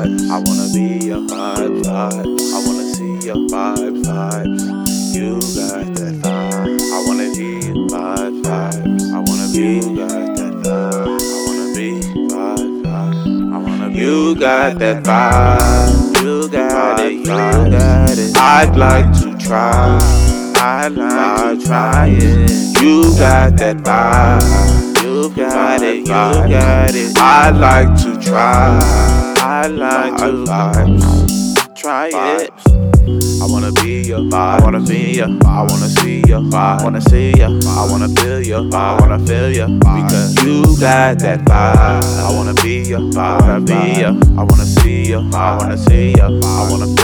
vibes. I wanna be your vibes, vibes. I wanna see your vibes, vibes. You got that vibe. I wanna be your vibes, vibes. I wanna be you got that vibe. I wanna be vibes, vibes. I wanna be you got that vibe. You got it, you got it. I'd like to try. I'd like to try it. You got that vibe. You got it, you got it. I'd like to try. I'd like to vibes. Try it. I wanna be your vibe. I wanna be your I wanna see your vibe. I wanna see ya. I wanna feel your. I wanna feel ya. Because you got that vibe. I wanna be your. I wanna be ya. I wanna see ya. I wanna see ya. I wanna feel ya.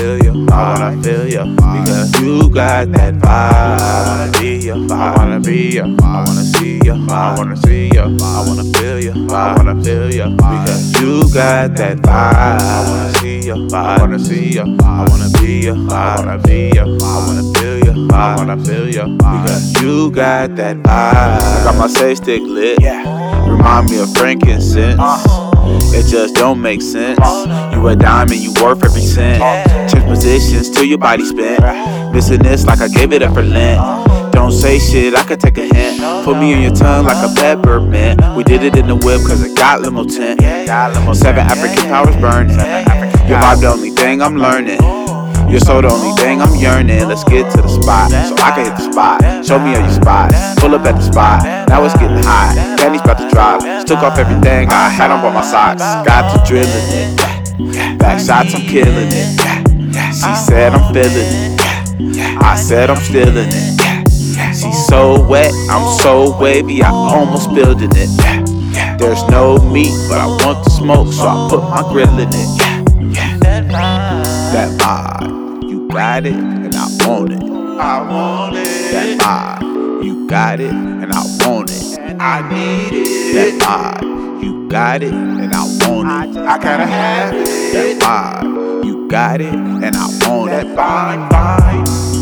I feel ya. Because you got that vibe. I wanna be ya. I wanna be ya. I wanna see ya. I wanna see ya. I wanna feel ya. I wanna feel ya. Because you got that vibe. I wanna see ya. I wanna see ya. I wanna be ya. I wanna be ya. I wanna feel ya. I wanna feel ya. Because you got that vibe. I got my sage stick lit. Remind me of frankincense. It just don't make sense. You a diamond, you worth every cent. Change positions till your body spent. Missing this like I gave it up for Lent. Don't say shit, I could take a hint. Put me on your tongue like a peppermint. We did it in the whip cause it got limo tint. Seven African powers burning. Your vibe the only thing I'm learning. You're so the only thing I'm yearning. Let's get to the spot so I can hit the spot. Show me all your spots. Pull up at the spot. Now it's getting hot. Candy's about to drop. Just took off everything I had on but my socks. Got to drilling it. Back shots, I'm killing it. She said I'm feeling it. I said I'm stealing it. She's so wet, I'm so wavy, I almost in it. There's no meat, but I want the smoke, so I put my grill in it. That vibe, you got it, and I want it. I want it. That vibe, you got it, and I want it. I need it. That vibe, you got it, and I want it. I gotta have it. That vibe, got it, and I it. That vibe, vibe.